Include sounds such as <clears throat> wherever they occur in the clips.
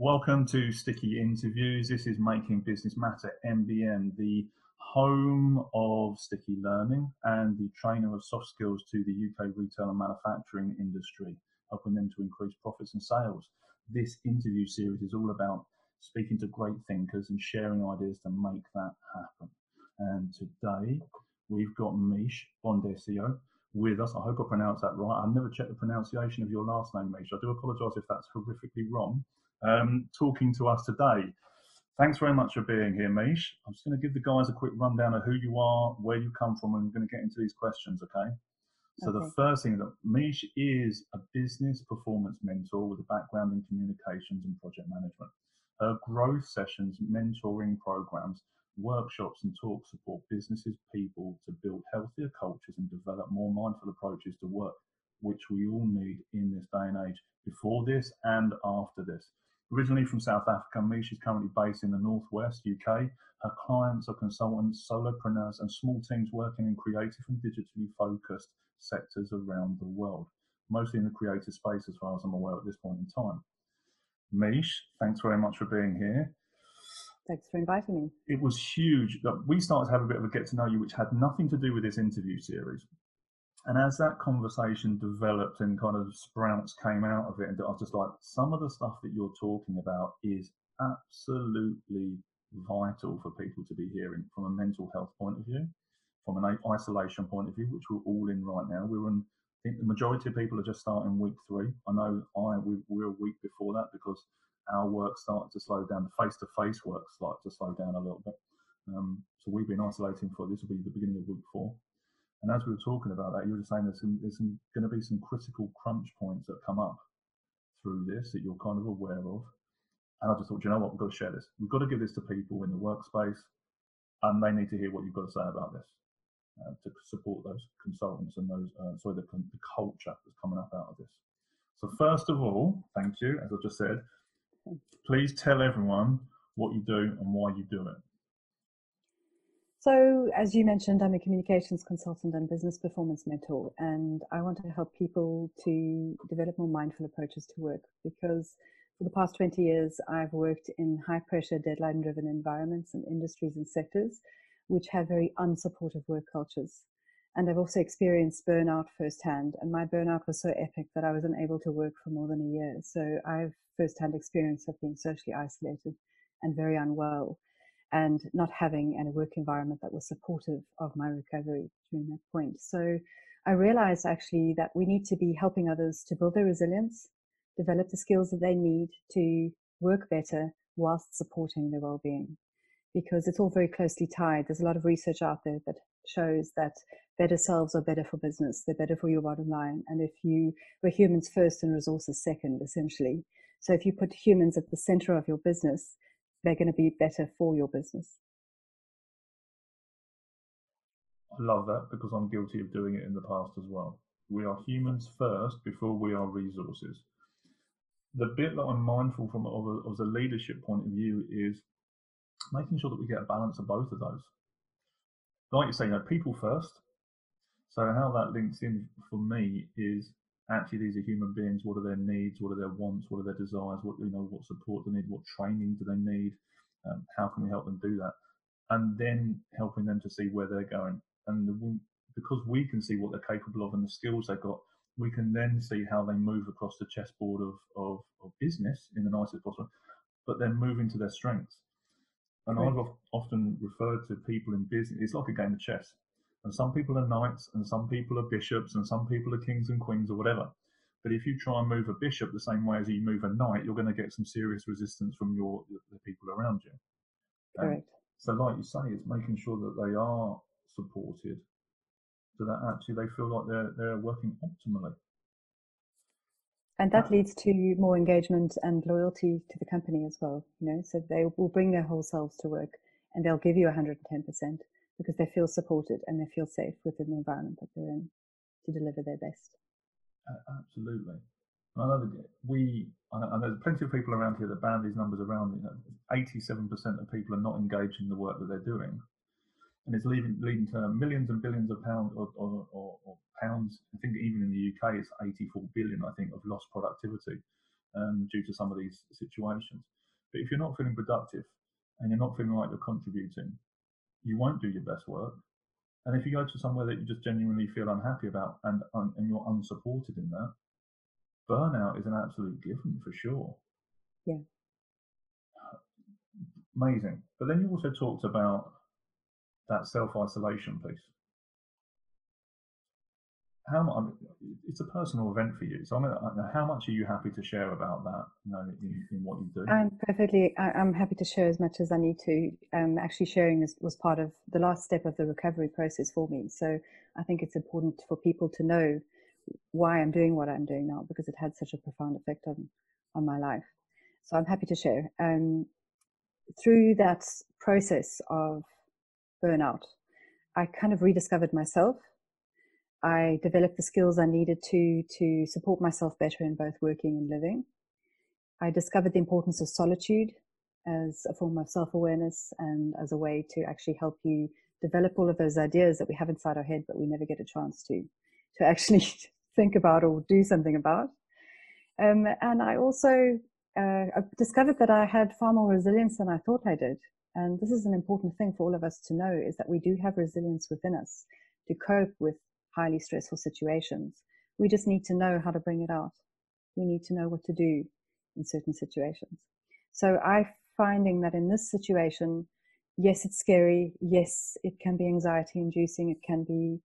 Welcome to Sticky Interviews. This is Making Business Matter MBM, the home of sticky learning and the trainer of soft skills to the UK retail and manufacturing industry, helping them to increase profits and sales. This interview series is all about speaking to great thinkers and sharing ideas to make that happen. And today we've got Mish Bondesio with us. I hope I pronounced that right. I've never checked the pronunciation of your last name, Mish. I do apologise if that's horrifically wrong um, talking to us today. Thanks very much for being here, Mish. I'm just going to give the guys a quick rundown of who you are, where you come from, and we're going to get into these questions, okay? So okay. the first thing that Mish is a business performance mentor with a background in communications and project management. Her growth sessions, mentoring programs, workshops and talks support businesses, people to build healthier cultures and develop more mindful approaches to work, which we all need in this day and age, before this and after this. Originally from South Africa, Mish is currently based in the Northwest UK. Her clients are consultants, solopreneurs, and small teams working in creative and digitally focused sectors around the world, mostly in the creative space, as far as I'm aware at this point in time. Mish, thanks very much for being here. Thanks for inviting me. It was huge. That We started to have a bit of a get to know you, which had nothing to do with this interview series. And as that conversation developed and kind of sprouts came out of it, and I was just like, some of the stuff that you're talking about is absolutely vital for people to be hearing from a mental health point of view, from an isolation point of view, which we're all in right now. We're in, I think the majority of people are just starting week three. I know I we, we're a week before that because our work started to slow down. The face-to-face work started to slow down a little bit. Um, so we've been isolating for this will be the beginning of week four. And as we were talking about that, you were just saying there's, some, there's some, going to be some critical crunch points that come up through this that you're kind of aware of. And I just thought, you know what, we've got to share this. We've got to give this to people in the workspace, and they need to hear what you've got to say about this uh, to support those consultants and those, uh, sorry, the, the culture that's coming up out of this. So first of all, thank you, as I just said, please tell everyone what you do and why you do it. So, as you mentioned, I'm a communications consultant and business performance mentor, and I want to help people to develop more mindful approaches to work because for the past 20 years, I've worked in high pressure, deadline driven environments and industries and sectors which have very unsupportive work cultures. And I've also experienced burnout firsthand, and my burnout was so epic that I was unable to work for more than a year. So, I've firsthand experience of being socially isolated and very unwell and not having a work environment that was supportive of my recovery during that point. So I realized actually that we need to be helping others to build their resilience, develop the skills that they need to work better whilst supporting their well-being because it's all very closely tied. There's a lot of research out there that shows that better selves are better for business. They're better for your bottom line. And if you were humans first and resources second, essentially. So if you put humans at the center of your business, they're going to be better for your business. I love that because I'm guilty of doing it in the past as well. We are humans first before we are resources. The bit that I'm mindful from of a, of a leadership point of view is making sure that we get a balance of both of those. Like you say, you know, people first. So how that links in for me is actually these are human beings. What are their needs? What are their wants? What are their desires? What you know? What support do they need? What training do they need? Um, how can we help them do that? And then helping them to see where they're going. And the, because we can see what they're capable of and the skills they've got, we can then see how they move across the chessboard of, of, of business in the nicest possible, but then moving to their strengths. And I've often referred to people in business, it's like a game of chess. And some people are knights, and some people are bishops, and some people are kings and queens or whatever. But if you try and move a bishop the same way as you move a knight, you're going to get some serious resistance from your the people around you. Correct. so, like you say, it's making sure that they are supported, so that actually they feel like they're they're working optimally. And that leads to more engagement and loyalty to the company as well. You know, so they will bring their whole selves to work, and they'll give you 110 percent because they feel supported and they feel safe within the environment that they're in to deliver their best. Uh, absolutely. I know that we, and there's plenty of people around here that band these numbers around. You know, 87% of people are not engaged in the work that they're doing, and it's leading, leading to millions and billions of pounds or, or, or, or, pounds. I think even in the UK, it's 84 billion. I think of lost productivity um, due to some of these situations. But if you're not feeling productive and you're not feeling like you're contributing, you won't do your best work. And if you go to somewhere that you just genuinely feel unhappy about and, and you're unsupported in that, burnout is an absolute given for sure. Yeah. Amazing. But then you also talked about that self isolation piece. How much? It's a personal event for you. So I mean, how much are you happy to share about that? You know, in, in what you do. I'm perfectly. I, am happy to share as much as I need to. Um, actually, sharing is, was part of the last step of the recovery process for me. So I think it's important for people to know why I'm doing what I'm doing now because it had such a profound effect on on my life. So I'm happy to share. Um, through that process of burnout, I kind of rediscovered myself. I developed the skills I needed to to support myself better in both working and living. I discovered the importance of solitude as a form of self-awareness and as a way to actually help you develop all of those ideas that we have inside our head but we never get a chance to to <laughs> actually think about or do something about. Um, and I also uh, discovered that I had far more resilience than I thought I did. And this is an important thing for all of us to know is that we do have resilience within us to cope with highly stressful situations. We just need to know how to bring it out. We need to know what to do in certain situations. So I'm finding that in this situation, yes, it's scary. Yes, it can be anxiety inducing. It can be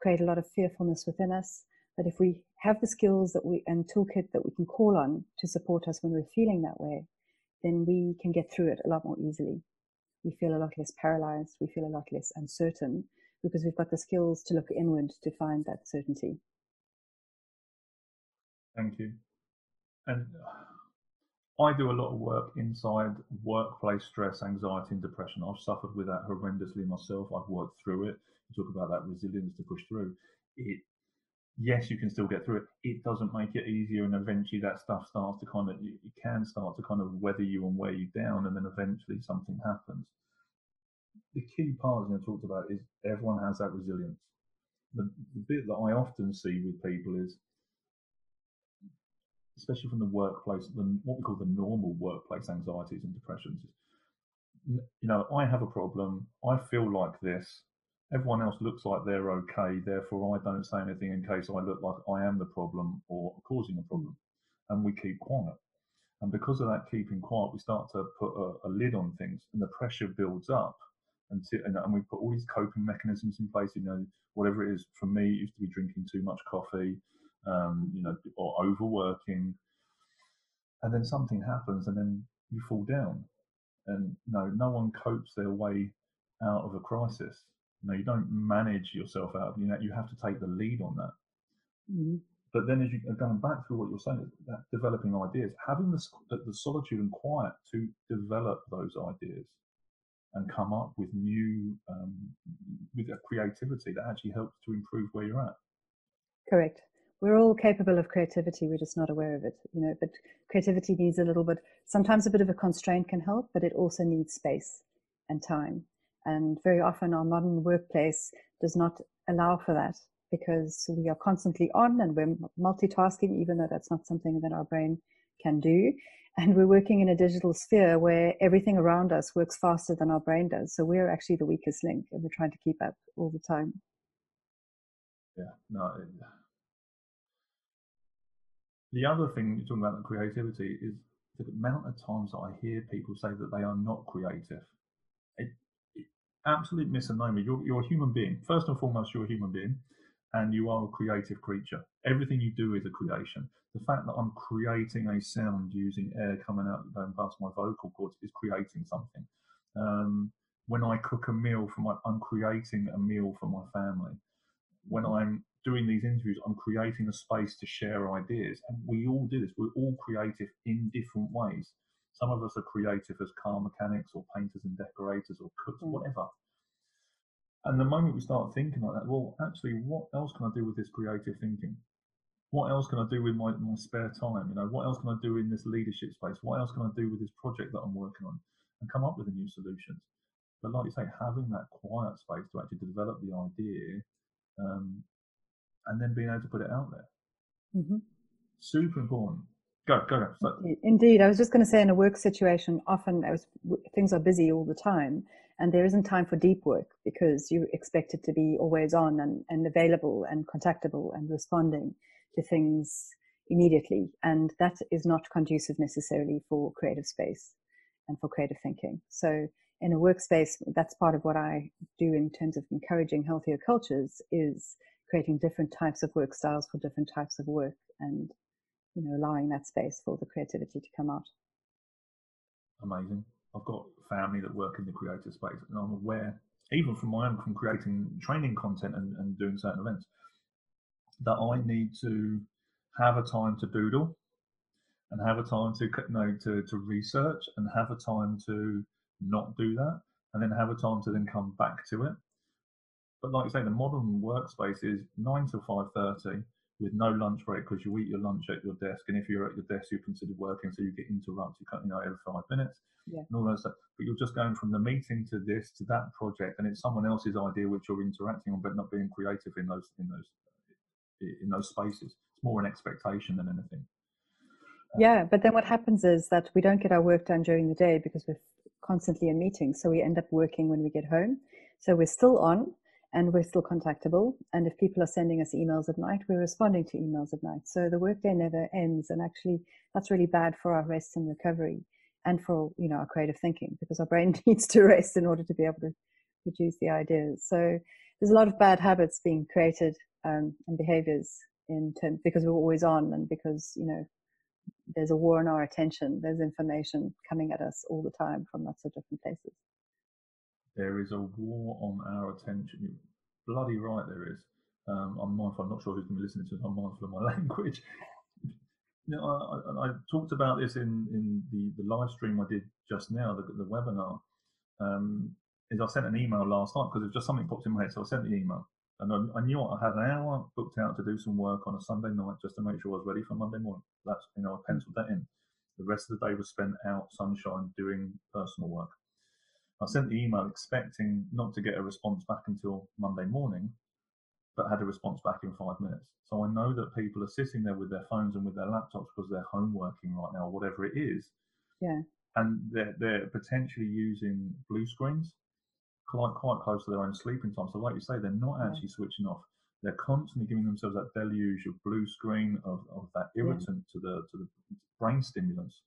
create a lot of fearfulness within us. But if we have the skills that we and toolkit that we can call on to support us when we're feeling that way, then we can get through it a lot more easily. We feel a lot less paralyzed. We feel a lot less uncertain because we've got the skills to look inward to find that certainty. Thank you. And uh, I do a lot of work inside workplace stress, anxiety, and depression. I've suffered with that horrendously myself. I've worked through it. You talk about that resilience to push through. It yes, you can still get through it. It doesn't make it easier, and eventually that stuff starts to kind of it can start to kind of weather you and wear you down, and then eventually something happens. The key part, as I talked about, is everyone has that resilience. The, the bit that I often see with people is, especially from the workplace, the, what we call the normal workplace anxieties and depressions. You know, I have a problem. I feel like this everyone else looks like they're okay, therefore I don't say anything in case I look like I am the problem or causing a problem. And we keep quiet. And because of that keeping quiet, we start to put a, a lid on things and the pressure builds up. And, and, and we put all these coping mechanisms in place, you know, whatever it is. For me, it used to be drinking too much coffee, um, you know, or overworking. And then something happens and then you fall down. And you know, no one copes their way out of a crisis you know, you don't manage yourself out. You know, you have to take the lead on that. Mm-hmm. But then, as you are going back through what you're saying, that developing ideas, having the, the solitude and quiet to develop those ideas and come up with new, um, with a creativity that actually helps to improve where you're at. Correct. We're all capable of creativity. We're just not aware of it, you know. But creativity needs a little bit. Sometimes a bit of a constraint can help, but it also needs space and time. And very often our modern workplace does not allow for that because we are constantly on and we're multitasking, even though that's not something that our brain can do. And we're working in a digital sphere where everything around us works faster than our brain does. So we're actually the weakest link and we're trying to keep up all the time. Yeah, no. It, the other thing you're talking about the creativity is the amount of times I hear people say that they are not creative. It, absolute misnomer. You're, you're a human being. First and foremost, you're a human being and you are a creative creature. Everything you do is a creation. The fact that I'm creating a sound using air coming out going past my vocal cords is creating something. Um, when I cook a meal for my, I'm creating a meal for my family. When I'm doing these interviews, I'm creating a space to share ideas, and we all do this. We're all creative in different ways. Some of us are creative as car mechanics or painters and decorators or cooks, mm. whatever. And the moment we start thinking like that, well, actually, what else can I do with this creative thinking? What else can I do with my, my spare time? You know, what else can I do in this leadership space? What else can I do with this project that I'm working on? And come up with a new solutions. But like you say, having that quiet space to actually develop the idea um, and then being able to put it out there. Mm-hmm. Super important Go, go, go. Indeed, I was just going to say, in a work situation, often was, things are busy all the time, and there isn't time for deep work because you're expected to be always on and, and available and contactable and responding to things immediately, and that is not conducive necessarily for creative space and for creative thinking. So, in a workspace, that's part of what I do in terms of encouraging healthier cultures is creating different types of work styles for different types of work and you know, allowing that space for the creativity to come out. Amazing. I've got family that work in the creative space, and I'm aware, even from my own, from creating training content and, and doing certain events, that I need to have a time to doodle and have a time to you know to, to research and have a time to not do that and then have a time to then come back to it. But like I say, the modern workspace is nine to five thirty with no lunch break because you eat your lunch at your desk, and if you're at your desk, you're considered working, so you get interrupted, you know, every five minutes, yeah. and all that stuff. But you're just going from the meeting to this to that project, and it's someone else's idea which you're interacting on, but not being creative in those in those in those spaces. It's more an expectation than anything. Um, yeah, but then what happens is that we don't get our work done during the day because we're constantly in meetings, so we end up working when we get home. So we're still on, and we're still contactable. And if people are sending us emails at night, we're responding to emails at night. So the workday never ends. And actually, that's really bad for our rest and recovery and for, you know, our creative thinking because our brain <laughs> needs to rest in order to be able to produce the ideas. So there's a lot of bad habits being created um, and behaviors in terms because we're always on and because, you know, there's a war on our attention. There's information coming at us all the time from lots of different places. There is a war on our attention. You're bloody right, there is. Um, I'm mindful. I'm not sure who's going to be listening to this. I'm mindful of my <laughs> language. You know, I, I, I, talked about this in, in the, the live stream I did just now, the, the webinar. Um, is I sent an email last night because it was just something popped in my head, so I sent the email. And I, I, knew I had an hour booked out to do some work on a Sunday night just to make sure I was ready for Monday morning. That's you know I penciled that in. The rest of the day was spent out sunshine doing personal work. I sent the email expecting not to get a response back until Monday morning, but had a response back in five minutes. So I know that people are sitting there with their phones and with their laptops because they're home working right now, whatever it is. Yeah. And they're, they're potentially using blue screens quite, quite close to their own sleeping time. So, like you say, they're not actually yeah. switching off. They're constantly giving themselves that deluge of blue screen, of, of that irritant yeah. to the to the brain stimulants.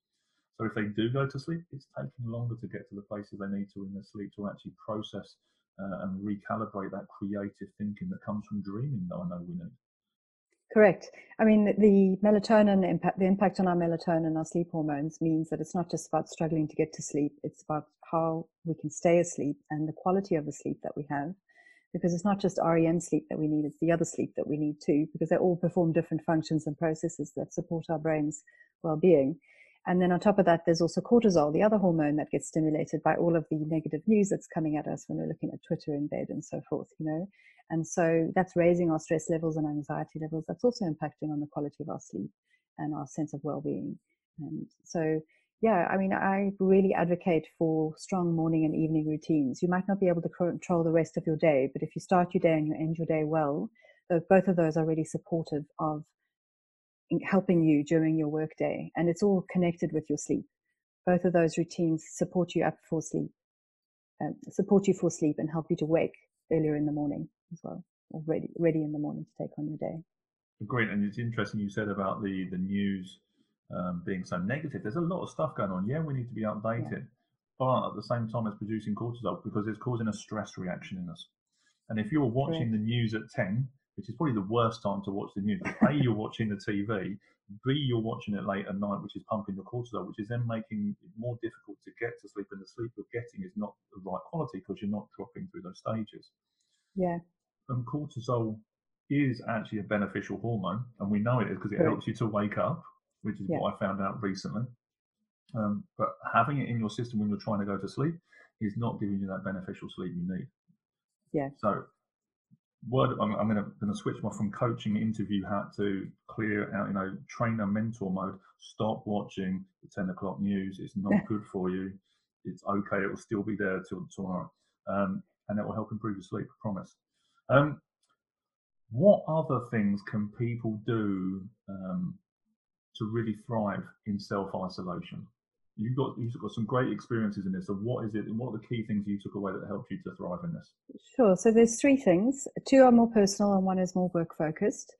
So if they do go to sleep, it's taking longer to get to the places they need to in their sleep to actually process uh, and recalibrate that creative thinking that comes from dreaming that I know we need. Correct. I mean, the melatonin impact, the impact on our melatonin, our sleep hormones, means that it's not just about struggling to get to sleep. It's about how we can stay asleep and the quality of the sleep that we have. Because it's not just REM sleep that we need, it's the other sleep that we need too, because they all perform different functions and processes that support our brain's well being. And then on top of that, there's also cortisol, the other hormone that gets stimulated by all of the negative news that's coming at us when we're looking at Twitter in bed and so forth, you know. And so that's raising our stress levels and anxiety levels. That's also impacting on the quality of our sleep and our sense of well-being. And so, yeah, I mean, I really advocate for strong morning and evening routines. You might not be able to control the rest of your day, but if you start your day and you end your day well, both of those are really supportive of helping you during your workday, and it's all connected with your sleep. Both of those routines support you up for sleep, um, support you for sleep, and help you to wake earlier in the morning as well, or ready ready in the morning to take on your day. Great, and it's interesting you said about the the news um, being so negative. There's a lot of stuff going on. Yeah, we need to be updated, yeah. but at the same time, it's producing cortisol because it's causing a stress reaction in us. And if you're watching the news at ten which is probably the worst time to watch the news. A, you're watching the TV. B, you're watching it late at night, which is pumping your cortisol, which is then making it more difficult to get to sleep. And the sleep you're getting is not the right quality because you're not dropping through those stages. Yeah. And cortisol is actually a beneficial hormone, and we know it is because it right. helps you to wake up, which is yeah. what I found out recently. Um, but having it in your system when you're trying to go to sleep is not giving you that beneficial sleep you need. Yeah. So word I'm, I'm going to switch my from coaching interview hat to clear out, you know, trainer mentor mode. Stop watching the 10 o'clock news. It's not <laughs> good for you. It's okay. It will still be there till tomorrow. Um, and it will help improve your sleep, I promise. Um, what other things can people do um, to really thrive in self isolation? You've got you've got some great experiences in this. So what is it? And what are the key things you took away that helped you to thrive in this? Sure. So there's three things. Two are more personal, and one is more work focused.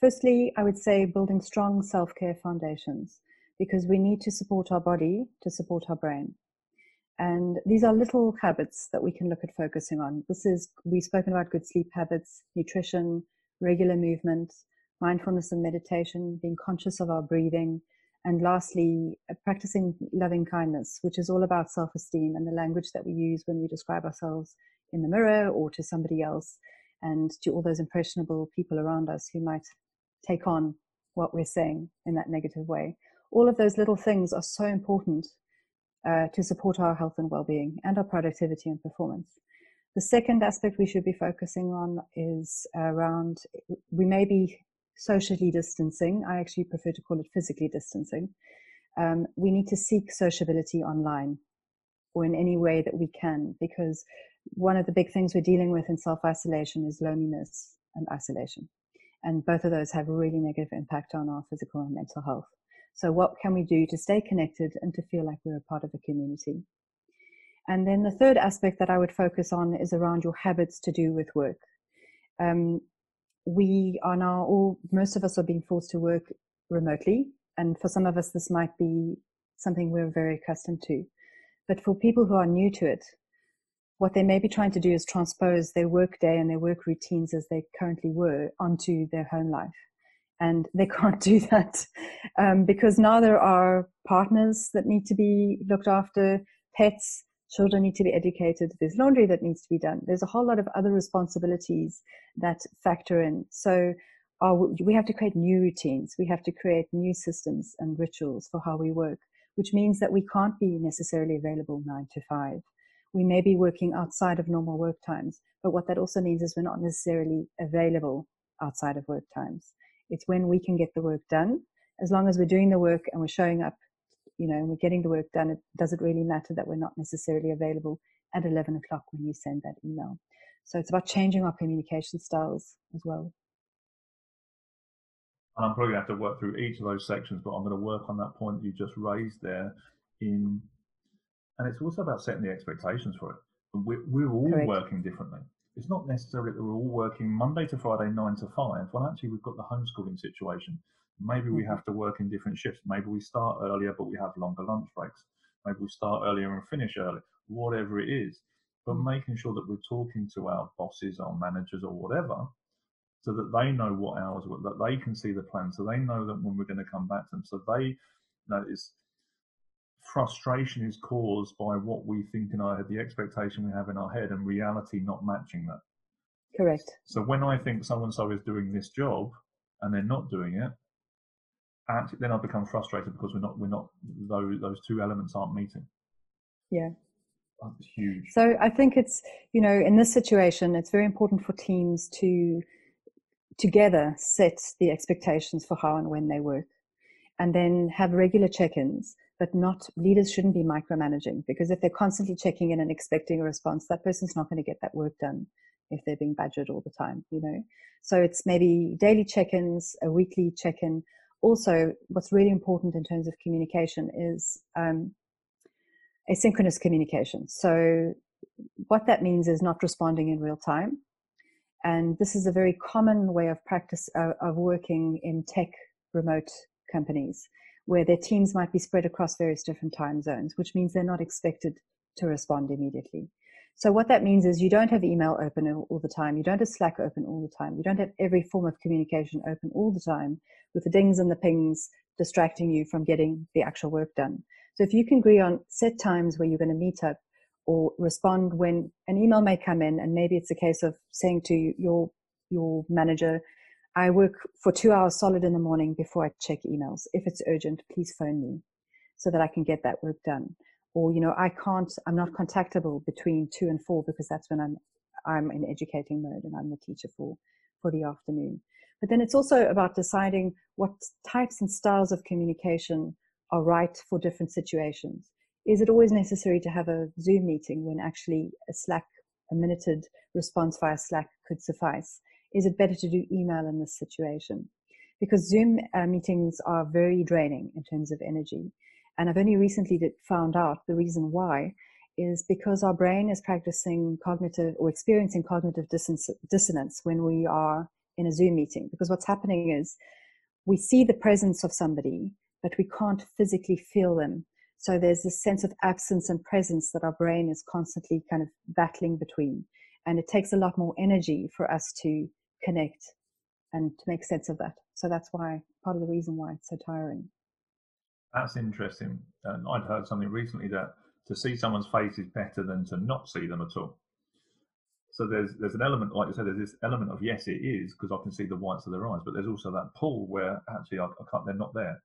Firstly, I would say building strong self care foundations because we need to support our body to support our brain. And these are little habits that we can look at focusing on. This is, we've spoken about good sleep habits, nutrition, regular movement, mindfulness and meditation, being conscious of our breathing, and lastly, uh, practicing loving kindness, which is all about self esteem and the language that we use when we describe ourselves in the mirror or to somebody else, and to all those impressionable people around us who might take on what we're saying in that negative way. All of those little things are so important uh, to support our health and well being and our productivity and performance. The second aspect we should be focusing on is around we may be socially distancing. I actually prefer to call it physically distancing. Um, we need to seek sociability online or in any way that we can, because one of the big things we're dealing with in self isolation is loneliness and isolation. And both of those have a really negative impact on our physical and mental health. So, what can we do to stay connected and to feel like we're a part of a community? And then the third aspect that I would focus on is around your habits to do with work. Um, we are now all, most of us are being forced to work remotely. And for some of us, this might be something we're very accustomed to. But for people who are new to it, what they may be trying to do is transpose their work day and their work routines as they currently were onto their home life. And they <laughs> can't do that um, because now there are partners that need to be looked after, pets, children need to be educated, there's laundry that needs to be done. There's a whole lot of other responsibilities that factor in. So our, we have to create new routines. We have to create new systems and rituals for how we work, which means that we can't be necessarily available nine to five. We may be working outside of normal work times, but what that also means is we're not necessarily available outside of work times. It's when we can get the work done. As long as we're doing the work and we're showing up you know, and we're getting the work done, it doesn't really matter that we're not necessarily available at 11 o'clock when you send that email. So it's about changing our communication styles as well. And I'm probably going to have to work through each of those sections, but I'm going to work on that point that you just raised there. In, and it's also about setting the expectations for it. We're, we're all Correct. working differently. It's not necessarily that we're all working Monday to Friday, nine to five. Well, actually, we've got the homeschooling situation. Maybe we mm-hmm. have to work in different shifts. Maybe we start earlier, but we have longer lunch breaks. Maybe we start earlier and finish early, whatever it is. But mm-hmm. making sure that we're talking to our bosses, our managers, or whatever, so that they know what hours, that they can see the plan, so they know that when we're going to come back to them, so they know it's frustration is caused by what we think in our head, the expectation we have in our head, and reality not matching that. Correct. So when I think so and so is doing this job and they're not doing it, actually then I become frustrated because we're not we're not those those two elements aren't meeting. Yeah. Oh, That's huge. So I think it's you know in this situation it's very important for teams to together set the expectations for how and when they work and then have regular check-ins but not leaders shouldn't be micromanaging because if they're constantly checking in and expecting a response that person's not going to get that work done if they're being badgered all the time you know so it's maybe daily check-ins a weekly check-in also, what's really important in terms of communication is um, asynchronous communication. So, what that means is not responding in real time. And this is a very common way of practice uh, of working in tech remote companies where their teams might be spread across various different time zones, which means they're not expected to respond immediately. So what that means is you don't have email open all the time. You don't have Slack open all the time. You don't have every form of communication open all the time with the dings and the pings distracting you from getting the actual work done. So if you can agree on set times where you're going to meet up or respond when an email may come in and maybe it's a case of saying to your your manager, I work for two hours solid in the morning before I check emails. If it's urgent, please phone me so that I can get that work done. Or, you know, I can't, I'm not contactable between two and four because that's when I'm, I'm in educating mode and I'm the teacher for, for the afternoon. But then it's also about deciding what types and styles of communication are right for different situations. Is it always necessary to have a Zoom meeting when actually a Slack, a minuted response via Slack could suffice? Is it better to do email in this situation? because Zoom uh, meetings are very draining in terms of energy. And I've only recently found out the reason why is because our brain is practicing cognitive or experiencing cognitive dissonance when we are in a Zoom meeting. Because what's happening is we see the presence of somebody, but we can't physically feel them. So there's this sense of absence and presence that our brain is constantly kind of battling between. And it takes a lot more energy for us to connect and to make sense of that. So that's why part of the reason why it's so tiring. That's interesting. And I'd heard something recently that to see someone's face is better than to not see them at all. So there's there's an element, like you said, there's this element of yes, it is because I can see the whites of their eyes, but there's also that pull where actually I, I can't, they're not there.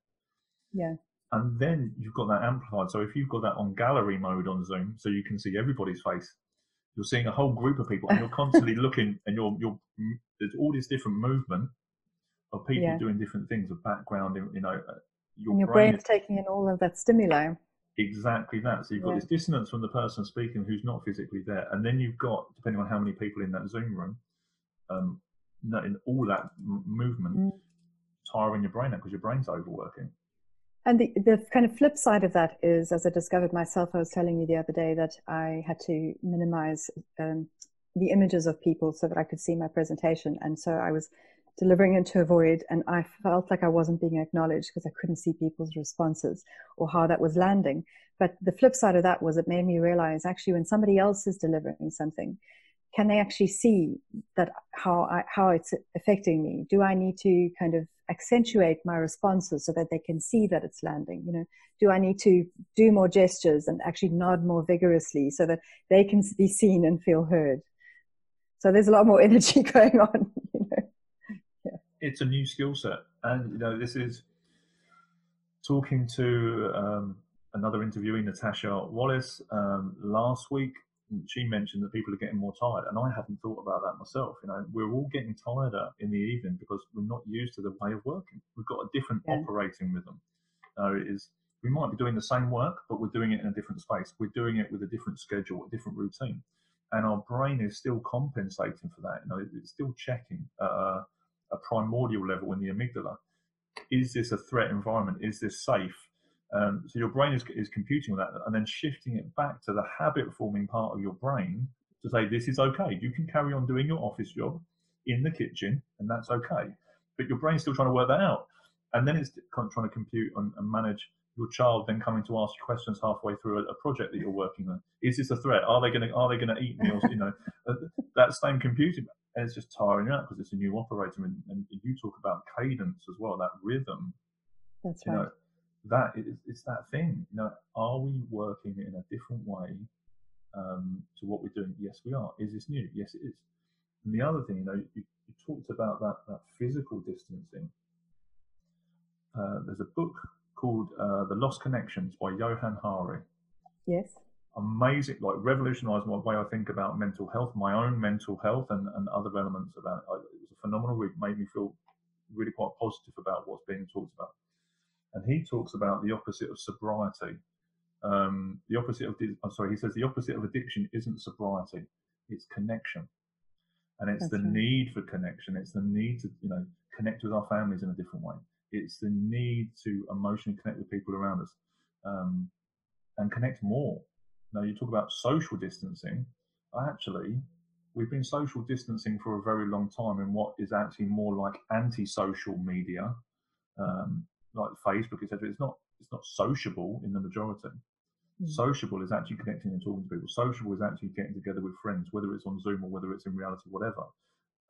Yeah. And then you've got that amplified. So if you've got that on gallery mode on Zoom, so you can see everybody's face, you're seeing a whole group of people, and you're constantly <laughs> looking, and you're you're there's all this different movement of people yeah. doing different things, of background, you know. Your, and your brain brain's is taking in all of that stimuli. Exactly that. So you've got yeah. this dissonance from the person speaking who's not physically there, and then you've got, depending on how many people in that Zoom room, um, in all that m- movement, mm. tiring your brain out because your brain's overworking. And the, the kind of flip side of that is, as I discovered myself, I was telling you the other day that I had to minimize um, the images of people so that I could see my presentation. And so I was delivering into a void and I felt like I wasn't being acknowledged because I couldn't see people's responses or how that was landing. But the flip side of that was it made me realize actually when somebody else is delivering something, can they actually see that how I, how it's affecting me? Do I need to kind of accentuate my responses so that they can see that it's landing? You know, do I need to do more gestures and actually nod more vigorously so that they can be seen and feel heard? So there's a lot more <laughs> energy going on it's a new skill set, and you know this is talking to um, another interviewee, Natasha Wallace, um, last week. She mentioned that people are getting more tired, and I hadn't thought about that myself. You know, we're all getting tireder in the evening because we're not used to the way of working. We've got a different yeah. operating rhythm. Uh, it is we might be doing the same work, but we're doing it in a different space. We're doing it with a different schedule, a different routine, and our brain is still compensating for that. You know, it's still checking. Uh, a primordial level in the amygdala. Is this a threat environment? Is this safe? Um, so your brain is, is computing that and then shifting it back to the habit forming part of your brain to say, this is okay. You can carry on doing your office job in the kitchen and that's okay. But your brain's still trying to work that out. And then it's trying to compute and, and manage your child then coming to ask you questions halfway through a, a, project that you're working on. Is this a threat? Are they going to are they going to eat me? Or, you know, <laughs> that same computing it's just tiring out because it's a new operator. And, and, you talk about cadence as well, that rhythm. That's right. Know, that is, it's that thing. You know, are we working in a different way um, to what we're doing? Yes, we are. Is this new? Yes, it is. And the other thing, you know, you, you talked about that that physical distancing. Uh, there's a book called uh, The Lost Connections by Johann Hari. Yes amazing, like revolutionized my way I think about mental health, my own mental health, and, and other elements about it. It was a phenomenal week, made me feel really quite positive about what's being talked about. And he talks about the opposite of sobriety. Um, the opposite of, I'm sorry, he says the opposite of addiction isn't sobriety, it's connection. And it's That's the right. need for connection. It's the need to, you know, connect with our families in a different way. It's the need to emotionally connect with people around us um, and connect more now, you talk about social distancing. Actually, we've been social distancing for a very long time in what is actually more like anti-social media, um, like Facebook, etc. It's not it's not sociable in the majority. Mm. Sociable is actually connecting and talking to people. Sociable is actually getting together with friends, whether it's on Zoom or whether it's in reality, whatever.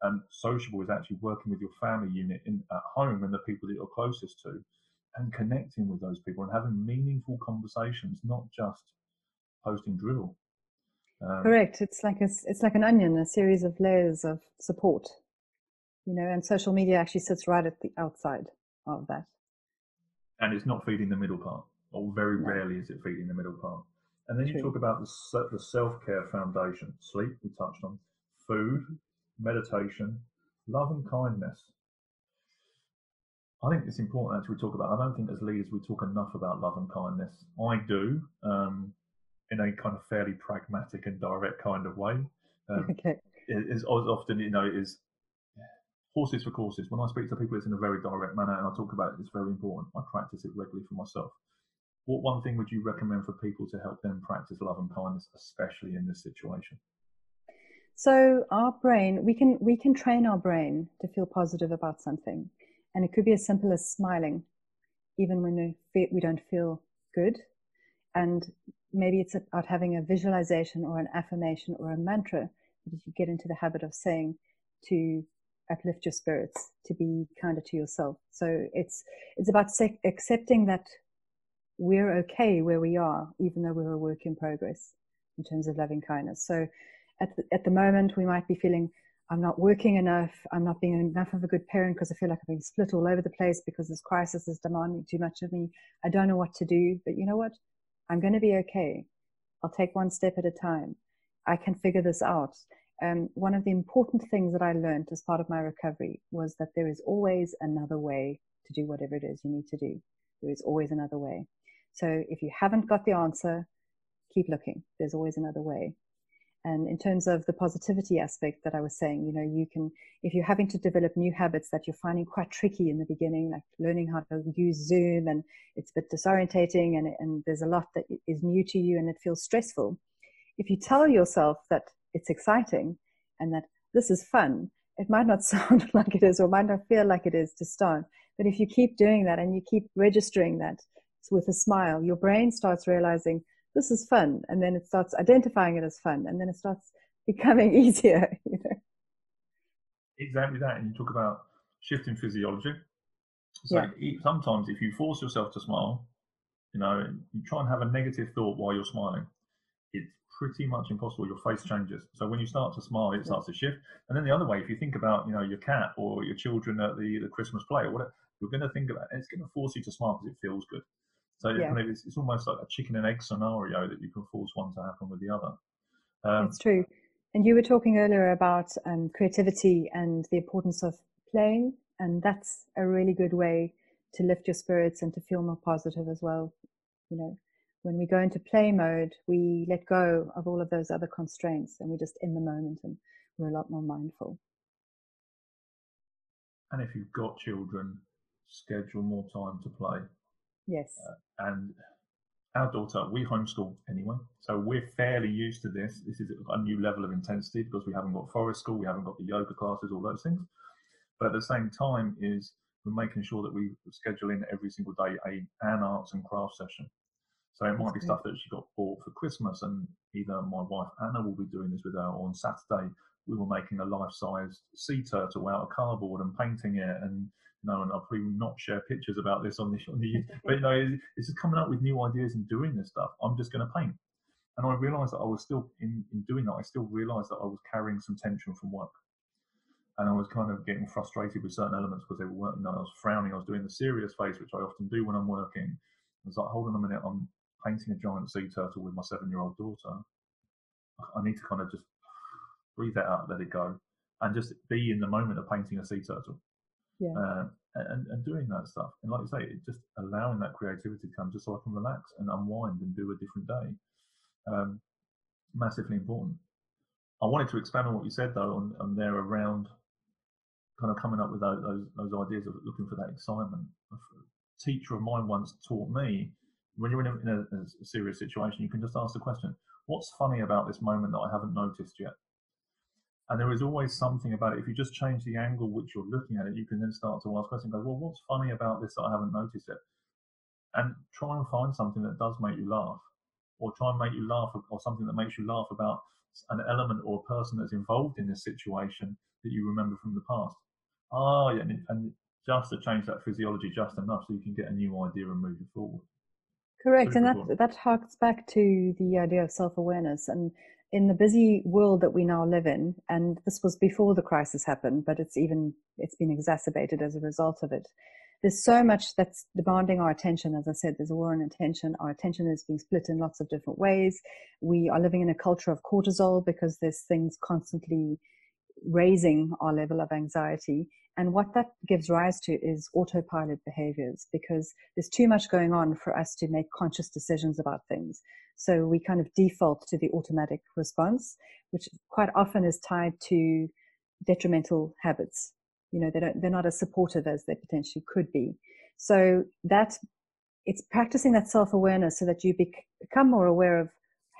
And sociable is actually working with your family unit in, at home and the people that you're closest to, and connecting with those people and having meaningful conversations, not just posting drivel. Um, Correct. It's like a, it's like an onion, a series of layers of support. You know, and social media actually sits right at the outside of that. And it's not feeding the middle part, or very no. rarely is it feeding the middle part. And then True. you talk about the, the self care foundation sleep, we touched on, food, meditation, love and kindness. I think it's important actually we talk about. I don't think as leaders we talk enough about love and kindness. I do. Um, in a kind of fairly pragmatic and direct kind of way. Um, <laughs> okay. Is often, you know, is horses for courses. When I speak to people, it's in a very direct manner, and I talk about it. It's very important. I practice it regularly for myself. What one thing would you recommend for people to help them practice love and kindness, especially in this situation? So our brain, we can we can train our brain to feel positive about something, and it could be as simple as smiling, even when we we don't feel good, and maybe it's about having a visualization or an affirmation or a mantra that you get into the habit of saying to uplift your spirits, to be kinder to yourself. So it's it's about accepting that we're okay where we are, even though we're a work in progress in terms of loving kindness. So at the, at the moment, we might be feeling, I'm not working enough, I'm not being enough of a good parent because I feel like I'm being split all over the place because this crisis is demanding too much of me. I don't know what to do, but you know what? I'm going to be okay. I'll take one step at a time. I can figure this out. Um, one of the important things that I learned as part of my recovery was that there is always another way to do whatever it is you need to do. There is always another way. So if you haven't got the answer, keep looking. There's always another way. And in terms of the positivity aspect that I was saying, you know, you can, if you're having to develop new habits that you're finding quite tricky in the beginning, like learning how to use Zoom and it's a bit disorientating and, and there's a lot that is new to you and it feels stressful. If you tell yourself that it's exciting and that this is fun, it might not <laughs> sound like it is or might not feel like it is to start. But if you keep doing that and you keep registering that, with a smile, your brain starts realizing this is fun, and then it starts identifying it as fun, and then it starts <laughs> becoming easier. <laughs> You know? Exactly that, and you talk about shifting physiology. So yeah. sometimes, if you force yourself to smile, you know, you try and have a negative thought while you're smiling. It's pretty much impossible. Your face changes. So when you start to smile, it starts to shift. And then the other way, if you think about, you know, your cat or your children at the, the Christmas play or whatever, you're going to think about it. It's going to force you to smile because it feels good. So yeah. kind of it's, it's, almost like a chicken and egg scenario that you can force one to happen with the other. Um, it's true. And you were talking earlier about um, creativity and the importance of playing, and that's a really good way to lift your spirits and to feel more positive as well. You know, when we go into play mode, we let go of all of those other constraints, and we're just in the moment, and we're a lot more mindful. And if you've got children, schedule more time to play. Yes. Uh, and our daughter, we homeschool anyway, so we're fairly used to this. This is a new level of intensity because we haven't got forest school, we haven't got the yoga classes, all those things. But at the same time, is we're making sure that we schedule in every single day a an arts and crafts session. So it might be stuff that she got bought for Christmas, and either my wife Anna will be doing this with her, or on Saturday we were making a life-sized sea turtle out of cardboard and painting it, and know, and I'll probably not share pictures about this on the on the <laughs> but you know, it's just coming up with new ideas and doing this stuff. I'm just going to paint, and I realised that I was still in in doing that. I still realised that I was carrying some tension from work, and I was kind of getting frustrated with certain elements because they were You know, I was frowning. I was doing the serious face, which I often do when I'm working. I was like, hold on a minute, I'm painting a giant sea turtle with my seven-year-old daughter. I need to kind of just breathe that out, let it go, and just be in the moment of painting a sea turtle yeah. Uh, and, and doing that stuff. And like you say, just allowing that creativity to come just so I can relax and unwind and do a different day. Um, massively important. I wanted to expand on what you said though, on, on there around kind of coming up with those, those, those ideas of looking for that excitement. A teacher of mine once taught me when you're in, a, in a, a serious situation, you can just ask the question, "What's funny about this moment that I haven't noticed yet?" And there is always something about it. If you just change the angle which you're looking at it, you can then start to ask questions. Go, well, what's funny about this that I haven't noticed yet? And try and find something that does make you laugh, or try and make you laugh, or something that makes you laugh about an element or a person that's involved in this situation that you remember from the past. Ah, yeah, and, and just to change that physiology just enough so you can get a new idea and move it forward. Correct, and that that harks back to the idea of self awareness and in the busy world that we now live in, and this was before the crisis happened, but it's even it's been exacerbated as a result of it. There's so much that's demanding our attention. As I said, there's a war on attention. Our attention is being split in lots of different ways. We are living in a culture of cortisol because there's things constantly raising our level of anxiety. And what that gives rise to is autopilot behaviors because there's too much going on for us to make conscious decisions about things. So we kind of default to the automatic response, which quite often is tied to detrimental habits. You know, they don't, they're not as supportive as they potentially could be. So that it's practicing that self awareness so that you bec- become more aware of,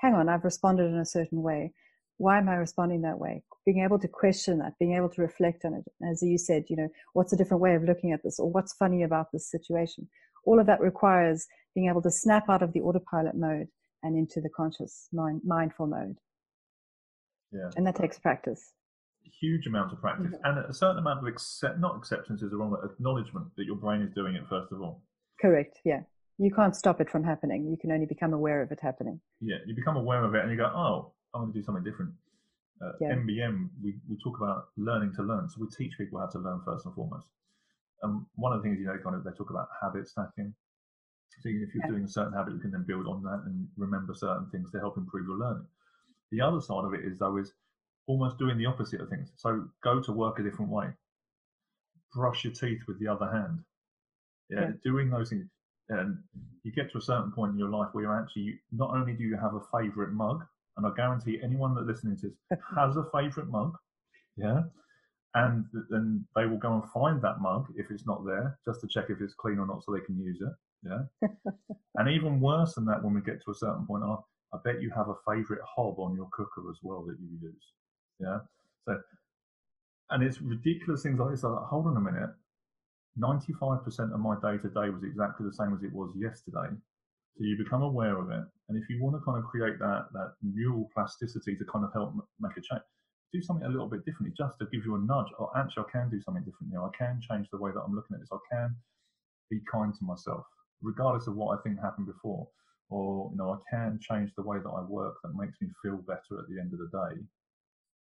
hang on, I've responded in a certain way. Why am I responding that way? Being able to question that, being able to reflect on it. As you said, you know, what's a different way of looking at this or what's funny about this situation? All of that requires being able to snap out of the autopilot mode and into the conscious mind, mindful mode. Yeah. And that takes practice. Huge amount of practice mm-hmm. and a certain amount of accept, not acceptance is the wrong word, acknowledgement that your brain is doing it first of all. Correct. Yeah. You can't stop it from happening. You can only become aware of it happening. Yeah. You become aware of it and you go, oh, I'm going to do something different. Uh, yeah. MBM, we, we talk about learning to learn. So we teach people how to learn first and foremost. And one of the things, you know, kind of they talk about habit stacking. So if you're yeah. doing a certain habit, you can then build on that and remember certain things to help improve your learning. The other side of it is though is almost doing the opposite of things. So go to work a different way. Brush your teeth with the other hand. Yeah, yeah. doing those things. And you get to a certain point in your life where you're actually not only do you have a favorite mug, and I guarantee anyone that listening to this <laughs> has a favorite mug, yeah, and then they will go and find that mug if it's not there, just to check if it's clean or not, so they can use it. Yeah, <laughs> and even worse than that, when we get to a certain point, I, I bet you have a favorite hob on your cooker as well that you use. Yeah, so and it's ridiculous things like this. I'm Like, hold on a minute, 95% of my day to day was exactly the same as it was yesterday. So you become aware of it, and if you want to kind of create that that neural plasticity to kind of help make a change, do something a little bit differently just to give you a nudge. Oh, actually, I can do something different now. I can change the way that I'm looking at this. I can be kind to myself, regardless of what I think happened before. Or, you know, I can change the way that I work that makes me feel better at the end of the day,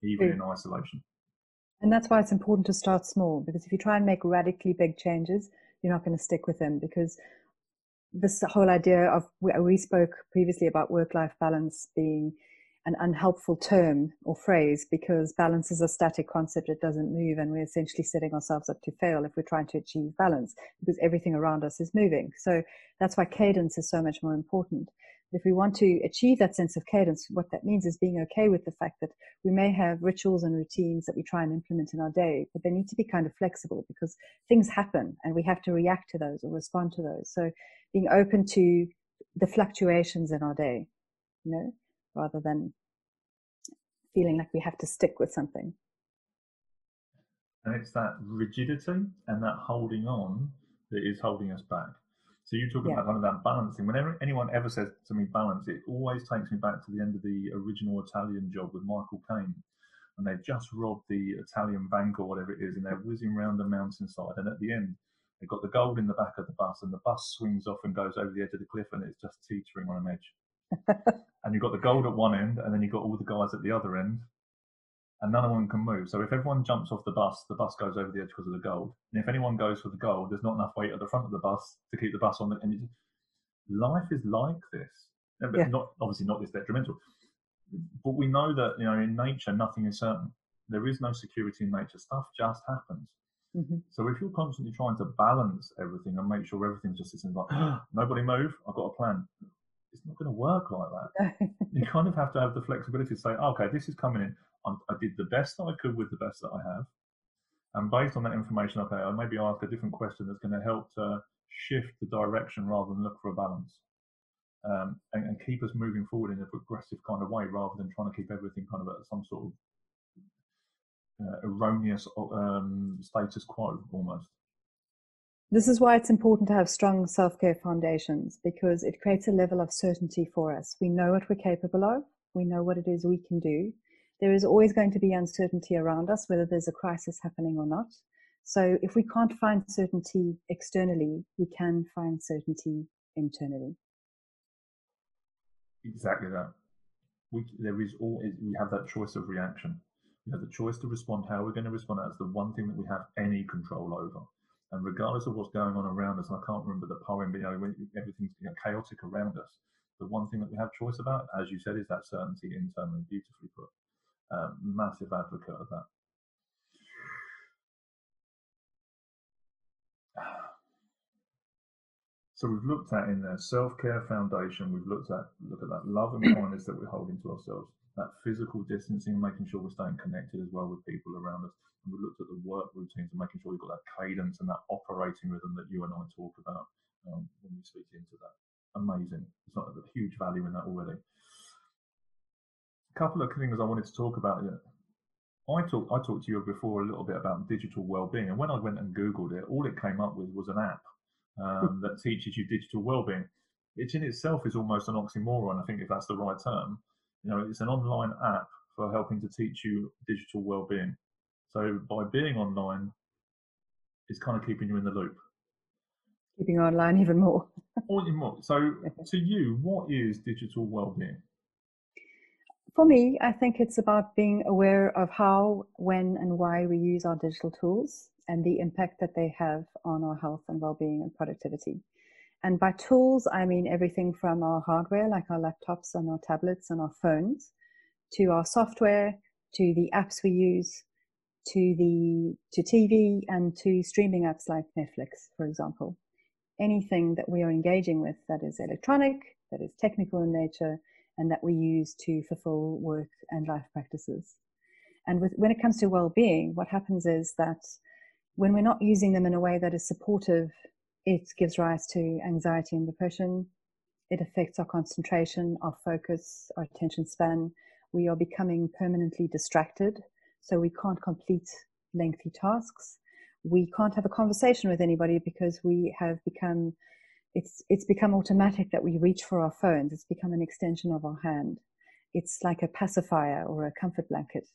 even in isolation. And that's why it's important to start small, because if you try and make radically big changes, you're not going to stick with them because this whole idea of we spoke previously about work life balance being an unhelpful term or phrase because balance is a static concept, it doesn't move, and we're essentially setting ourselves up to fail if we're trying to achieve balance because everything around us is moving. So that's why cadence is so much more important. If we want to achieve that sense of cadence, what that means is being okay with the fact that we may have rituals and routines that we try and implement in our day, but they need to be kind of flexible because things happen and we have to react to those or respond to those. So being open to the fluctuations in our day, you know, rather than feeling like we have to stick with something. And it's that rigidity and that holding on that is holding us back. So you talk yeah. about kind of that balancing. Whenever anyone ever says to me balance, it always takes me back to the end of the original Italian job with Michael Caine. And they've just robbed the Italian bank or whatever it is, and they're whizzing around the mountainside. And at the end, they've got the gold in the back of the bus, and the bus swings off and goes over the edge of the cliff, and it's just teetering on an edge. <laughs> and you've got the gold at one end, and then you've got all the guys at the other end, and none of them can move. So if everyone jumps off the bus, the bus goes over the edge because of the gold. And if anyone goes for the gold, there's not enough weight at the front of the bus to keep the bus on. The, and life is like this, but yeah. not obviously not this detrimental. But we know that you know in nature nothing is certain. There is no security in nature. Stuff just happens. Mm-hmm. So if you're constantly trying to balance everything and make sure everything's just sitting like, <gasps> nobody move, I've got a plan it's not going to work like that. <laughs> you kind of have to have the flexibility to say, okay, this is coming in. I'm, did the best that I could with the best that I have. And based on that information, okay, I maybe ask a different question that's going to help to shift the direction rather than look for a balance. Um, and, and, keep us moving forward in a progressive kind of way rather than trying to keep everything kind of at some sort of uh, erroneous um, status quo almost. This is why it's important to have strong self care foundations because it creates a level of certainty for us. We know what we're capable of, we know what it is we can do. There is always going to be uncertainty around us, whether there's a crisis happening or not. So, if we can't find certainty externally, we can find certainty internally. Exactly that. We, there is all we have that choice of reaction. We have the choice to respond. How we're going to respond. That's the one thing that we have any control over. And regardless of what's going on around us, I can't remember the poem, but you know, everything's chaotic around us. The one thing that we have choice about, as you said, is that certainty internally, beautifully put. Um, massive advocate of that. <sighs> So we've looked at in there self-care foundation. We've looked at look at that love and <clears throat> kindness that we're holding to ourselves. That physical distancing, making sure we're staying connected as well with people around us. And we looked at the work routines and making sure we've got that cadence and that operating rhythm that you and I talk about um, when we speak into that. Amazing. It's not a huge value in that already. Couple of things I wanted to talk about. Yeah. I talked I talked to you before a little bit about digital well-being, and when I went and googled it, all it came up with was an app um, that teaches you digital well-being. Which in itself is almost an oxymoron, I think, if that's the right term. You know, it's an online app for helping to teach you digital well-being. So by being online, it's kind of keeping you in the loop. Keeping online even more. even more. So <laughs> to you, what is digital well-being? For me, I think it's about being aware of how, when, and why we use our digital tools and the impact that they have on our health and well-being and productivity. And by tools, I mean everything from our hardware, like our laptops and our tablets and our phones, to our software, to the apps we use, to the to TV and to streaming apps like Netflix, for example. Anything that we are engaging with that is electronic, that is technical in nature, and that we use to fulfill work and life practices. And with, when it comes to well-being, what happens is that when we're not using them in a way that is supportive, it gives rise to anxiety and depression. It affects our concentration, our focus, our attention span. We are becoming permanently distracted, so we can't complete lengthy tasks. We can't have a conversation with anybody because we have become it's it's become automatic that we reach for our phones. It's become an extension of our hand. It's like a pacifier or a comfort blanket.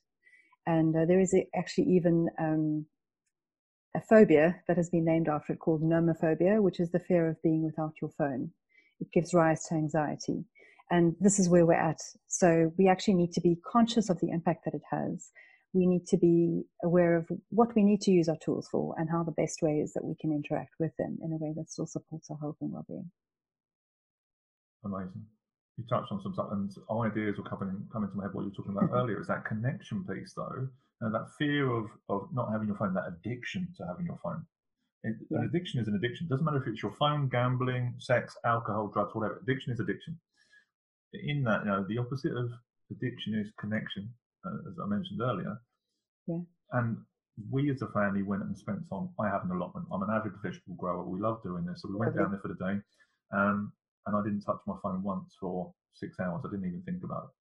And uh, there is actually even um, a phobia that has been named after it called nomophobia, which is the fear of being without your phone. It gives rise to anxiety. And this is where we're at. So we actually need to be conscious of the impact that it has. We need to be aware of what we need to use our tools for and how the best way is that we can interact with them in a way that still supports our health and well-being. Amazing. You touched on some and ideas will come, in, come into my head what you were talking about mm-hmm. earlier is that connection piece though and that fear of, of not having your phone, that addiction to having your phone. It, yeah. An addiction is an addiction. It doesn't matter if it's your phone, gambling, sex, alcohol, drugs, whatever. Addiction is addiction. In that, you know, the opposite of addiction is connection, uh, as I mentioned earlier. Yeah. And we as a family went and spent time. I have an allotment. I'm an avid vegetable grower. We love doing this. So we went down there for the day. Um, and I didn't touch my phone once for six hours. I didn't even think about it.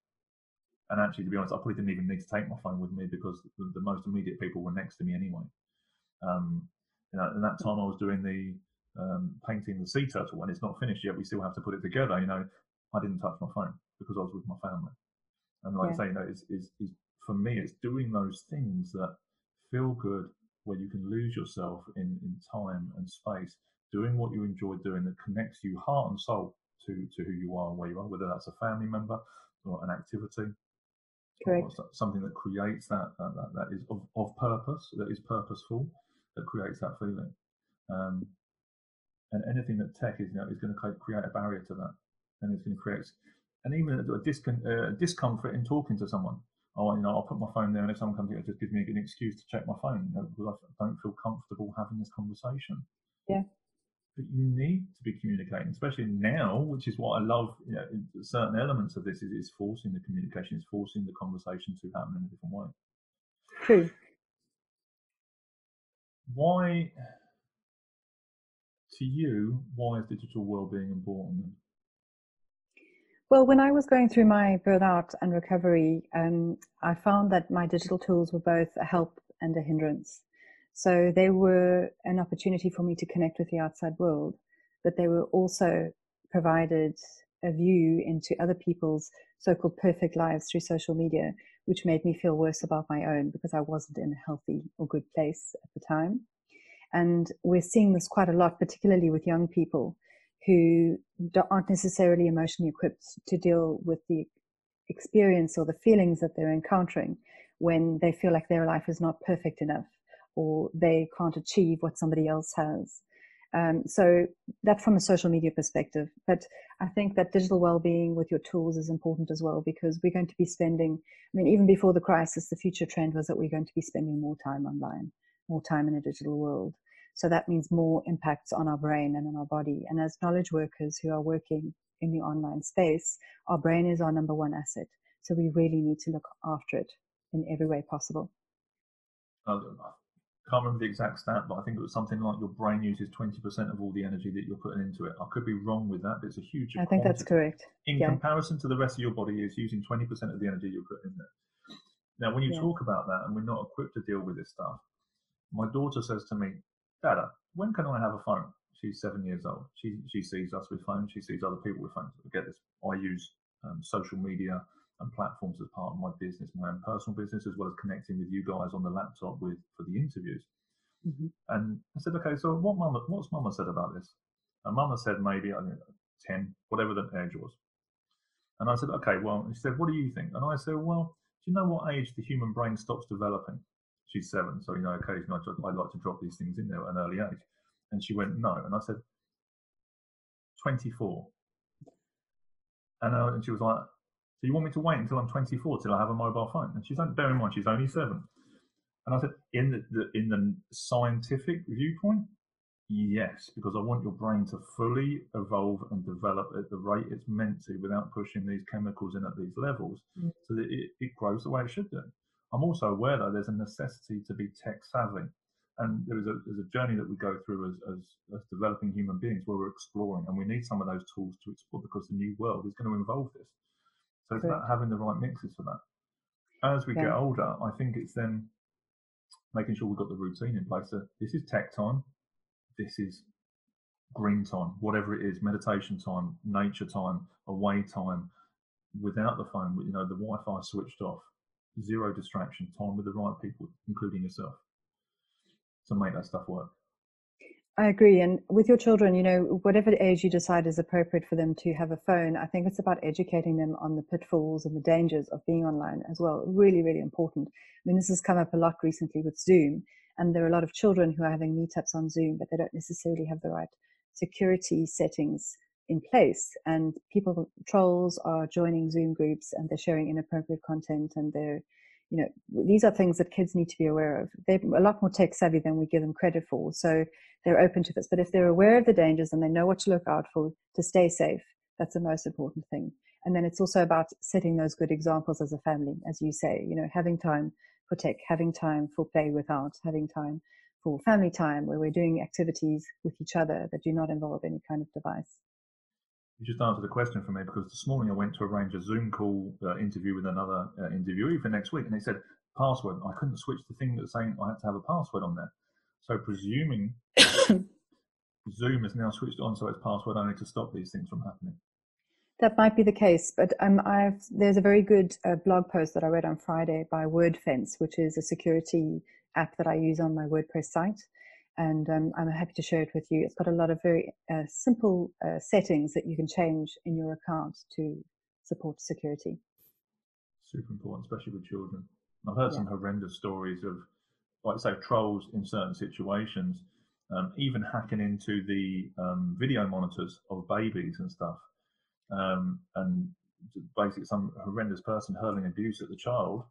And actually, to be honest, I probably didn't even need to take my phone with me because the, the most immediate people were next to me anyway. Um, you know, and that time I was doing the um, painting the sea turtle, and it's not finished yet. We still have to put it together. You know, I didn't touch my phone because I was with my family. And like yeah. I say, you is, is, is for me, it's doing those things that feel good, where you can lose yourself in, in time and space, doing what you enjoy doing that connects you heart and soul to, to who you are and where you are, whether that's a family member or an activity Correct. something that creates that, that, that, that is of, of purpose, that is purposeful, that creates that feeling. Um, and anything that tech is, you know, is going to create a barrier to that, and it's going to create, and even a, discon- uh, discomfort in talking to someone. Oh, you know, I'll put my phone there, and if someone comes in, it just gives me an excuse to check my phone you know, because I don't feel comfortable having this conversation. Yeah but you need to be communicating, especially now, which is what I love. You know, certain elements of this is, is forcing the communication, is forcing the conversation to happen in a different way. True. Why, to you, why is digital well-being important? Well, when I was going through my burnout and recovery, um, I found that my digital tools were both a help and a hindrance. So they were an opportunity for me to connect with the outside world, but they were also provided a view into other people's so-called perfect lives through social media, which made me feel worse about my own because I wasn't in a healthy or good place at the time. And we're seeing this quite a lot, particularly with young people who aren't necessarily emotionally equipped to deal with the experience or the feelings that they're encountering when they feel like their life is not perfect enough or they can't achieve what somebody else has. Um, so that from a social media perspective, but I think that digital well-being with your tools is important as well because we're going to be spending. I mean, even before the crisis, the future trend was that we're going to be spending more time online, more time in a digital world. So that means more impacts on our brain and on our body. And as knowledge workers who are working in the online space, our brain is our number one asset. So we really need to look after it in every way possible. I can't remember the exact stat, but I think it was something like your brain uses 20% of all the energy that you're putting into it. I could be wrong with that, but it's a huge. I think that's correct. In yeah. comparison to the rest of your body, is using 20% of the energy you're putting in there. Now, when you yeah. talk about that, and we're not equipped to deal with this stuff, my daughter says to me, "Dada, when can I have a phone?" She's seven years old. She she sees us with phones. She sees other people with phones. I get this. I use um, social media and platforms as part of my business, my own personal business, as well as connecting with you guys on the laptop with for the interviews. Mm-hmm. And I said, okay, so what mama, what's mama said about this? And mama said maybe I don't know, 10, whatever the age was. And I said, okay, well, she said, what do you think? And I said, well, do you know what age the human brain stops developing? She's seven, so you know, occasionally I'd like to drop these things in there at an early age. And she went, no. And I said, 24. And, uh, and she was like, so you want me to wait until I'm 24 till I have a mobile phone? And she's like, bear in mind, she's only seven. And I said, in the, the, in the scientific viewpoint, yes, because I want your brain to fully evolve and develop at the rate it's meant to without pushing these chemicals in at these levels mm. so that it, it grows the way it should do. I'm also aware though there's a necessity to be tech savvy. And there is a, there's a journey that we go through as, as, as developing human beings where we're exploring and we need some of those tools to explore because the new world is going to involve this. So it's about having the right mixes for that. As we yeah. get older, I think it's then making sure we've got the routine in place. So this is tech time, this is green time, whatever it is, meditation time, nature time, away time, without the phone, you know, the Wi-Fi switched off, zero distraction, time with the right people, including yourself, to make that stuff work. I agree. And with your children, you know, whatever age you decide is appropriate for them to have a phone, I think it's about educating them on the pitfalls and the dangers of being online as well. Really, really important. I mean, this has come up a lot recently with Zoom, and there are a lot of children who are having meetups on Zoom, but they don't necessarily have the right security settings in place. And people, trolls are joining Zoom groups and they're sharing inappropriate content and they're you know, these are things that kids need to be aware of. They're a lot more tech savvy than we give them credit for. So they're open to this. But if they're aware of the dangers and they know what to look out for to stay safe, that's the most important thing. And then it's also about setting those good examples as a family, as you say, you know, having time for tech, having time for play without, having time for family time where we're doing activities with each other that do not involve any kind of device. You just answered a question for me because this morning I went to arrange a Zoom call uh, interview with another uh, interviewee for next week, and they said password. I couldn't switch the thing that's saying I had to have a password on there. So presuming <coughs> Zoom is now switched on so it's password only to stop these things from happening. That might be the case, but um, I've, there's a very good uh, blog post that I read on Friday by WordFence, which is a security app that I use on my WordPress site and um, I'm happy to share it with you. It's got a lot of very uh, simple uh, settings that you can change in your account to support security. Super important, especially with children. I've heard yeah. some horrendous stories of, like say, trolls in certain situations, um, even hacking into the um, video monitors of babies and stuff, um, and basically some horrendous person hurling abuse at the child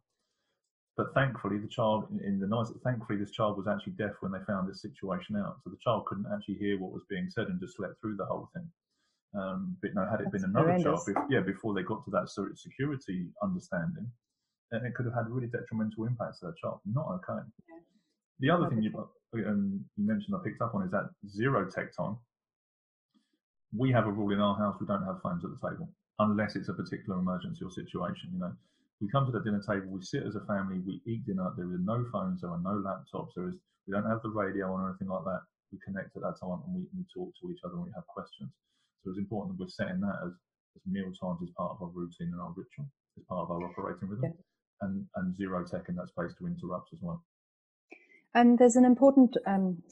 but thankfully, the child in the noise. thankfully, this child was actually deaf when they found this situation out. So the child couldn't actually hear what was being said and just slept through the whole thing. Um, but no, had it That's been another horrendous. child, yeah, before they got to that security understanding, then it could have had really detrimental impacts to that child. Not okay. Yeah. The other thing you, um, you mentioned I picked up on is that zero tech time. We have a rule in our house: we don't have phones at the table unless it's a particular emergency or situation. You know, we come to the dinner table, we sit as a family, we eat dinner. There are no phones, there are no laptops, there is we don't have the radio on or anything like that. We connect at that time and we, we talk to each other and we have questions. So it's important that we're setting that as, as meal times as part of our routine and our ritual, as part of our operating rhythm, yeah. and and zero tech in that space to interrupt as well. And there's an important um,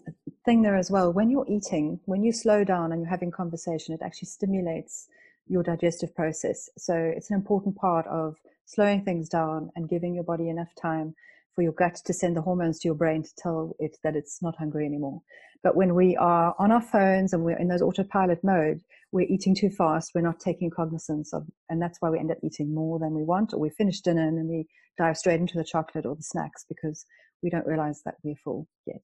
thing there as well. When you're eating, when you slow down and you're having conversation, it actually stimulates your digestive process. So it's an important part of slowing things down and giving your body enough time for your gut to send the hormones to your brain to tell it that it's not hungry anymore. But when we are on our phones and we're in those autopilot mode, we're eating too fast, we're not taking cognizance of, and that's why we end up eating more than we want, or we finish dinner and then we dive straight into the chocolate or the snacks because we don't realize that we're full yet.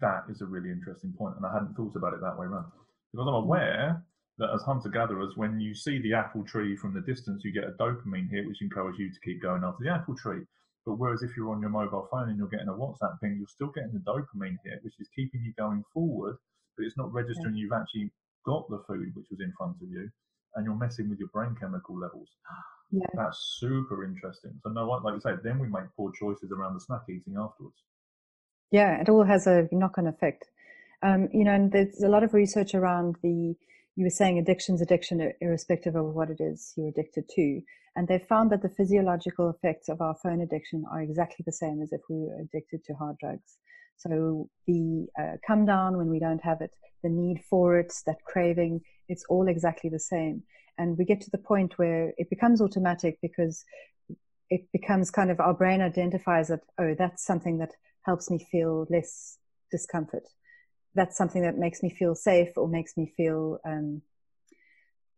That is a really interesting point, and I hadn't thought about it that way around. Because I'm mm. aware that as hunter gatherers, when you see the apple tree from the distance, you get a dopamine hit, which encourages you to keep going after the apple tree. But whereas if you're on your mobile phone and you're getting a WhatsApp ping, you're still getting the dopamine hit, which is keeping you going forward, but it's not registering you've actually got the food which was in front of you, and you're messing with your brain chemical levels. <gasps> Yeah. That's super interesting. So no, like you said, then we make poor choices around the snack eating afterwards. Yeah, it all has a knock-on effect. Um, you know, and there's a lot of research around the. You were saying addiction's addiction, irrespective of what it is you're addicted to, and they've found that the physiological effects of our phone addiction are exactly the same as if we were addicted to hard drugs. So the uh, come down when we don't have it, the need for it, that craving, it's all exactly the same. And we get to the point where it becomes automatic because it becomes kind of our brain identifies that, oh, that's something that helps me feel less discomfort. That's something that makes me feel safe or makes me feel um,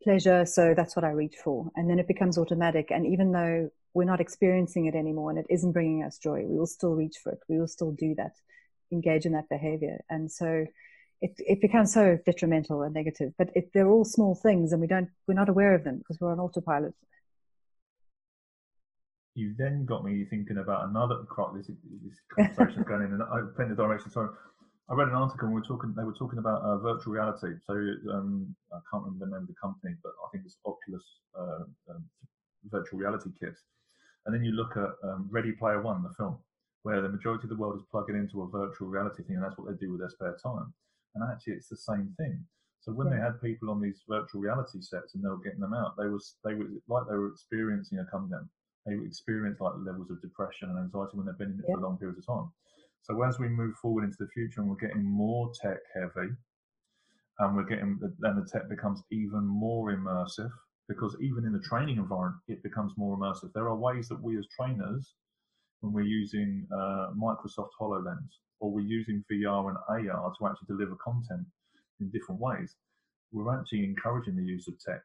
pleasure. So that's what I reach for. And then it becomes automatic. And even though we're not experiencing it anymore and it isn't bringing us joy, we will still reach for it. We will still do that, engage in that behavior. And so it, it becomes so detrimental and negative, but it, they're all small things and we don't, we're not aware of them because we're on autopilot. You then got me thinking about another crop. This, this conversation <laughs> going in a plenty of direction. So I read an article and we were talking. They were talking about uh, virtual reality. So um, I can't remember the name of the company, but I think it's Oculus uh, um, virtual reality kits. And then you look at um, Ready Player One, the film, where the majority of the world is plugging into a virtual reality thing, and that's what they do with their spare time. And actually, it's the same thing. So when yeah. they had people on these virtual reality sets and they were getting them out, they was they were like they were experiencing a come down. They experience like levels of depression and anxiety when they've been in it yeah. for long periods of time. So as we move forward into the future and we're getting more tech heavy, and we're getting then the tech becomes even more immersive because even in the training environment it becomes more immersive. There are ways that we as trainers, when we're using uh, Microsoft Hololens or we're using VR and AR to actually deliver content in different ways, we're actually encouraging the use of tech.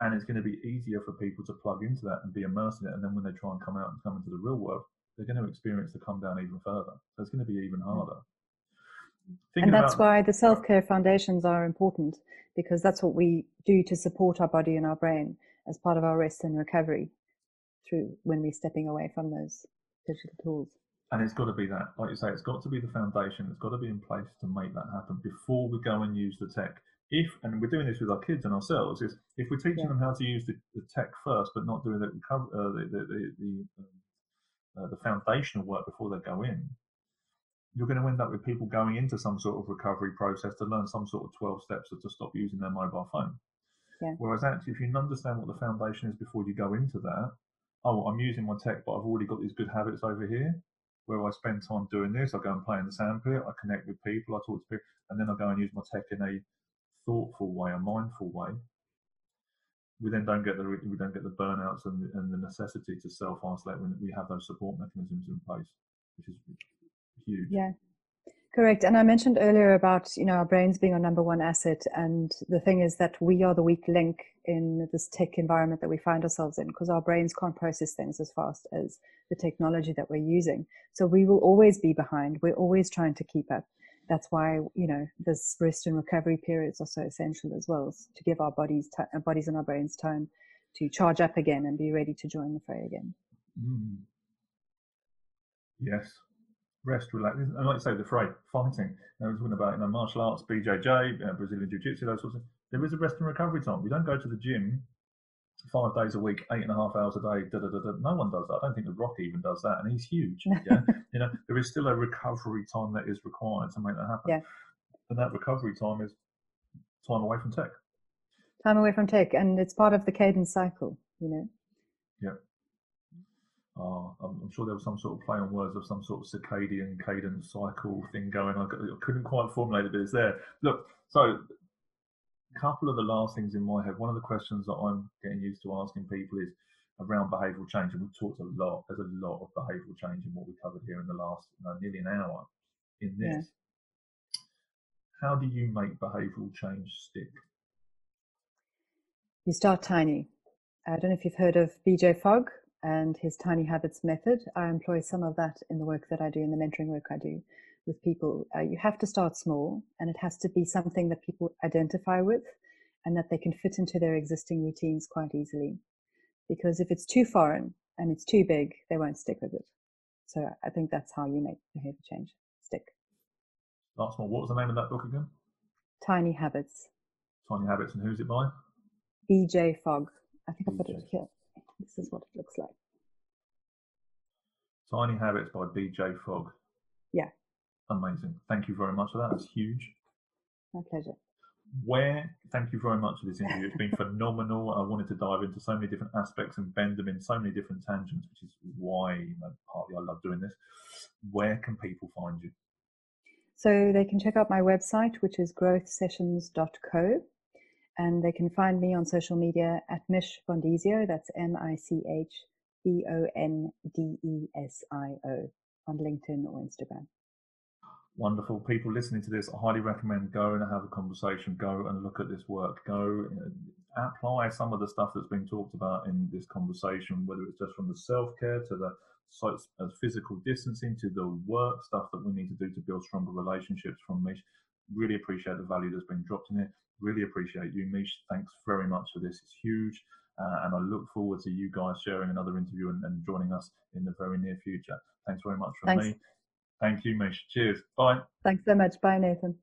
And it's going to be easier for people to plug into that and be immersed in it. And then when they try and come out and come into the real world, they're going to experience the come down even further. So it's going to be even harder. Thinking and that's about, why the self care foundations are important because that's what we do to support our body and our brain as part of our rest and recovery through when we're stepping away from those digital tools. And it's got to be that, like you say, it's got to be the foundation. It's got to be in place to make that happen before we go and use the tech. If and we're doing this with our kids and ourselves, is if we're teaching yeah. them how to use the, the, tech first, but not doing the, uh, the, the, the um, uh, the foundational work before they go in, you're going to end up with people going into some sort of recovery process to learn some sort of 12 steps to stop using their mobile phone. Yeah. Whereas actually, if you understand what the foundation is before you go into that, oh, I'm using my tech, but I've already got these good habits over here where I spend time doing this. I go and play in the sandpit, I connect with people, I talk to people, and then I go and use my tech in a thoughtful way, a mindful way we then don't get the we don't get the burnouts and the, and the necessity to self isolate when we have those support mechanisms in place, which is huge. Yeah, correct. And I mentioned earlier about you know our brains being our number one asset, and the thing is that we are the weak link in this tech environment that we find ourselves in because our brains can't process things as fast as the technology that we're using. So we will always be behind. We're always trying to keep up that's why you know this rest and recovery periods are so essential as well to give our bodies t- our bodies and our brains time to charge up again and be ready to join the fray again. Mm. yes. Rest relax and like say the fray fighting. I was talking about you know martial arts BJJ uh, Brazilian Jiu-Jitsu those sorts of there is a rest and recovery time. We don't go to the gym five days a week, eight and a half hours a day. Da, da, da. No one does that. I don't think The Rock even does that, and he's huge. <laughs> Yeah, you know, there is still a recovery time that is required to make that happen. Yeah, and that recovery time is time away from tech. Time away from tech, and it's part of the cadence cycle. You know. Yeah. Uh, I'm, I'm, sure there was some sort of play on words of some sort of circadian cadence cycle thing going. I couldn't quite formulate it, but it's there. Look, so couple of the last things in my head. One of the questions that I'm getting used to asking people is around behavioural change, and we've talked a lot. There's a lot of behavioural change in what we covered here in the last you know, nearly an hour in this. Yeah. How do you make behavioural change stick? You start tiny. I don't know if you've heard of BJ Fogg and his tiny habits method. I employ some of that in the work that I do, in the mentoring work I do. With people. Uh, you have to start small, and it has to be something that people identify with and that they can fit into their existing routines quite easily. Because if it's too foreign and it's too big, they won't stick with it. So I think that's how you make behavior change stick. Last one. What was the name of that book again? Tiny Habits. Tiny Habits, and who's it by? BJ Fogg. I think I put it here. This is what it looks like. Tiny Habits by BJ Fogg. Yeah. Amazing. Thank you very much for that. That's huge. My pleasure. Where, thank you very much for this interview. It's been phenomenal. I wanted to dive into so many different aspects and bend them in so many different tangents, which is why, you know, partly I love doing this. Where can people find you? So they can check out my website, which is growthsessions.co, and they can find me on social media at Mich Bondesio. That's M I C H B O N D E S I O on LinkedIn or Instagram. Wonderful people listening to this. I highly recommend go and have a conversation. Go and look at this work. Go uh, apply some of the stuff that's been talked about in this conversation, whether it's just from the self care to the uh, physical distancing to the work stuff that we need to do to build stronger relationships from Mich. Really appreciate the value that's been dropped in it. Really appreciate you, Mich. Thanks very much for this. It's huge. Uh, and I look forward to you guys sharing another interview and, and, joining us in the very near future. Thanks very much from Thanks. me. Thank you, Mich. Cheers. Bye. Thanks so much. Bye, Nathan.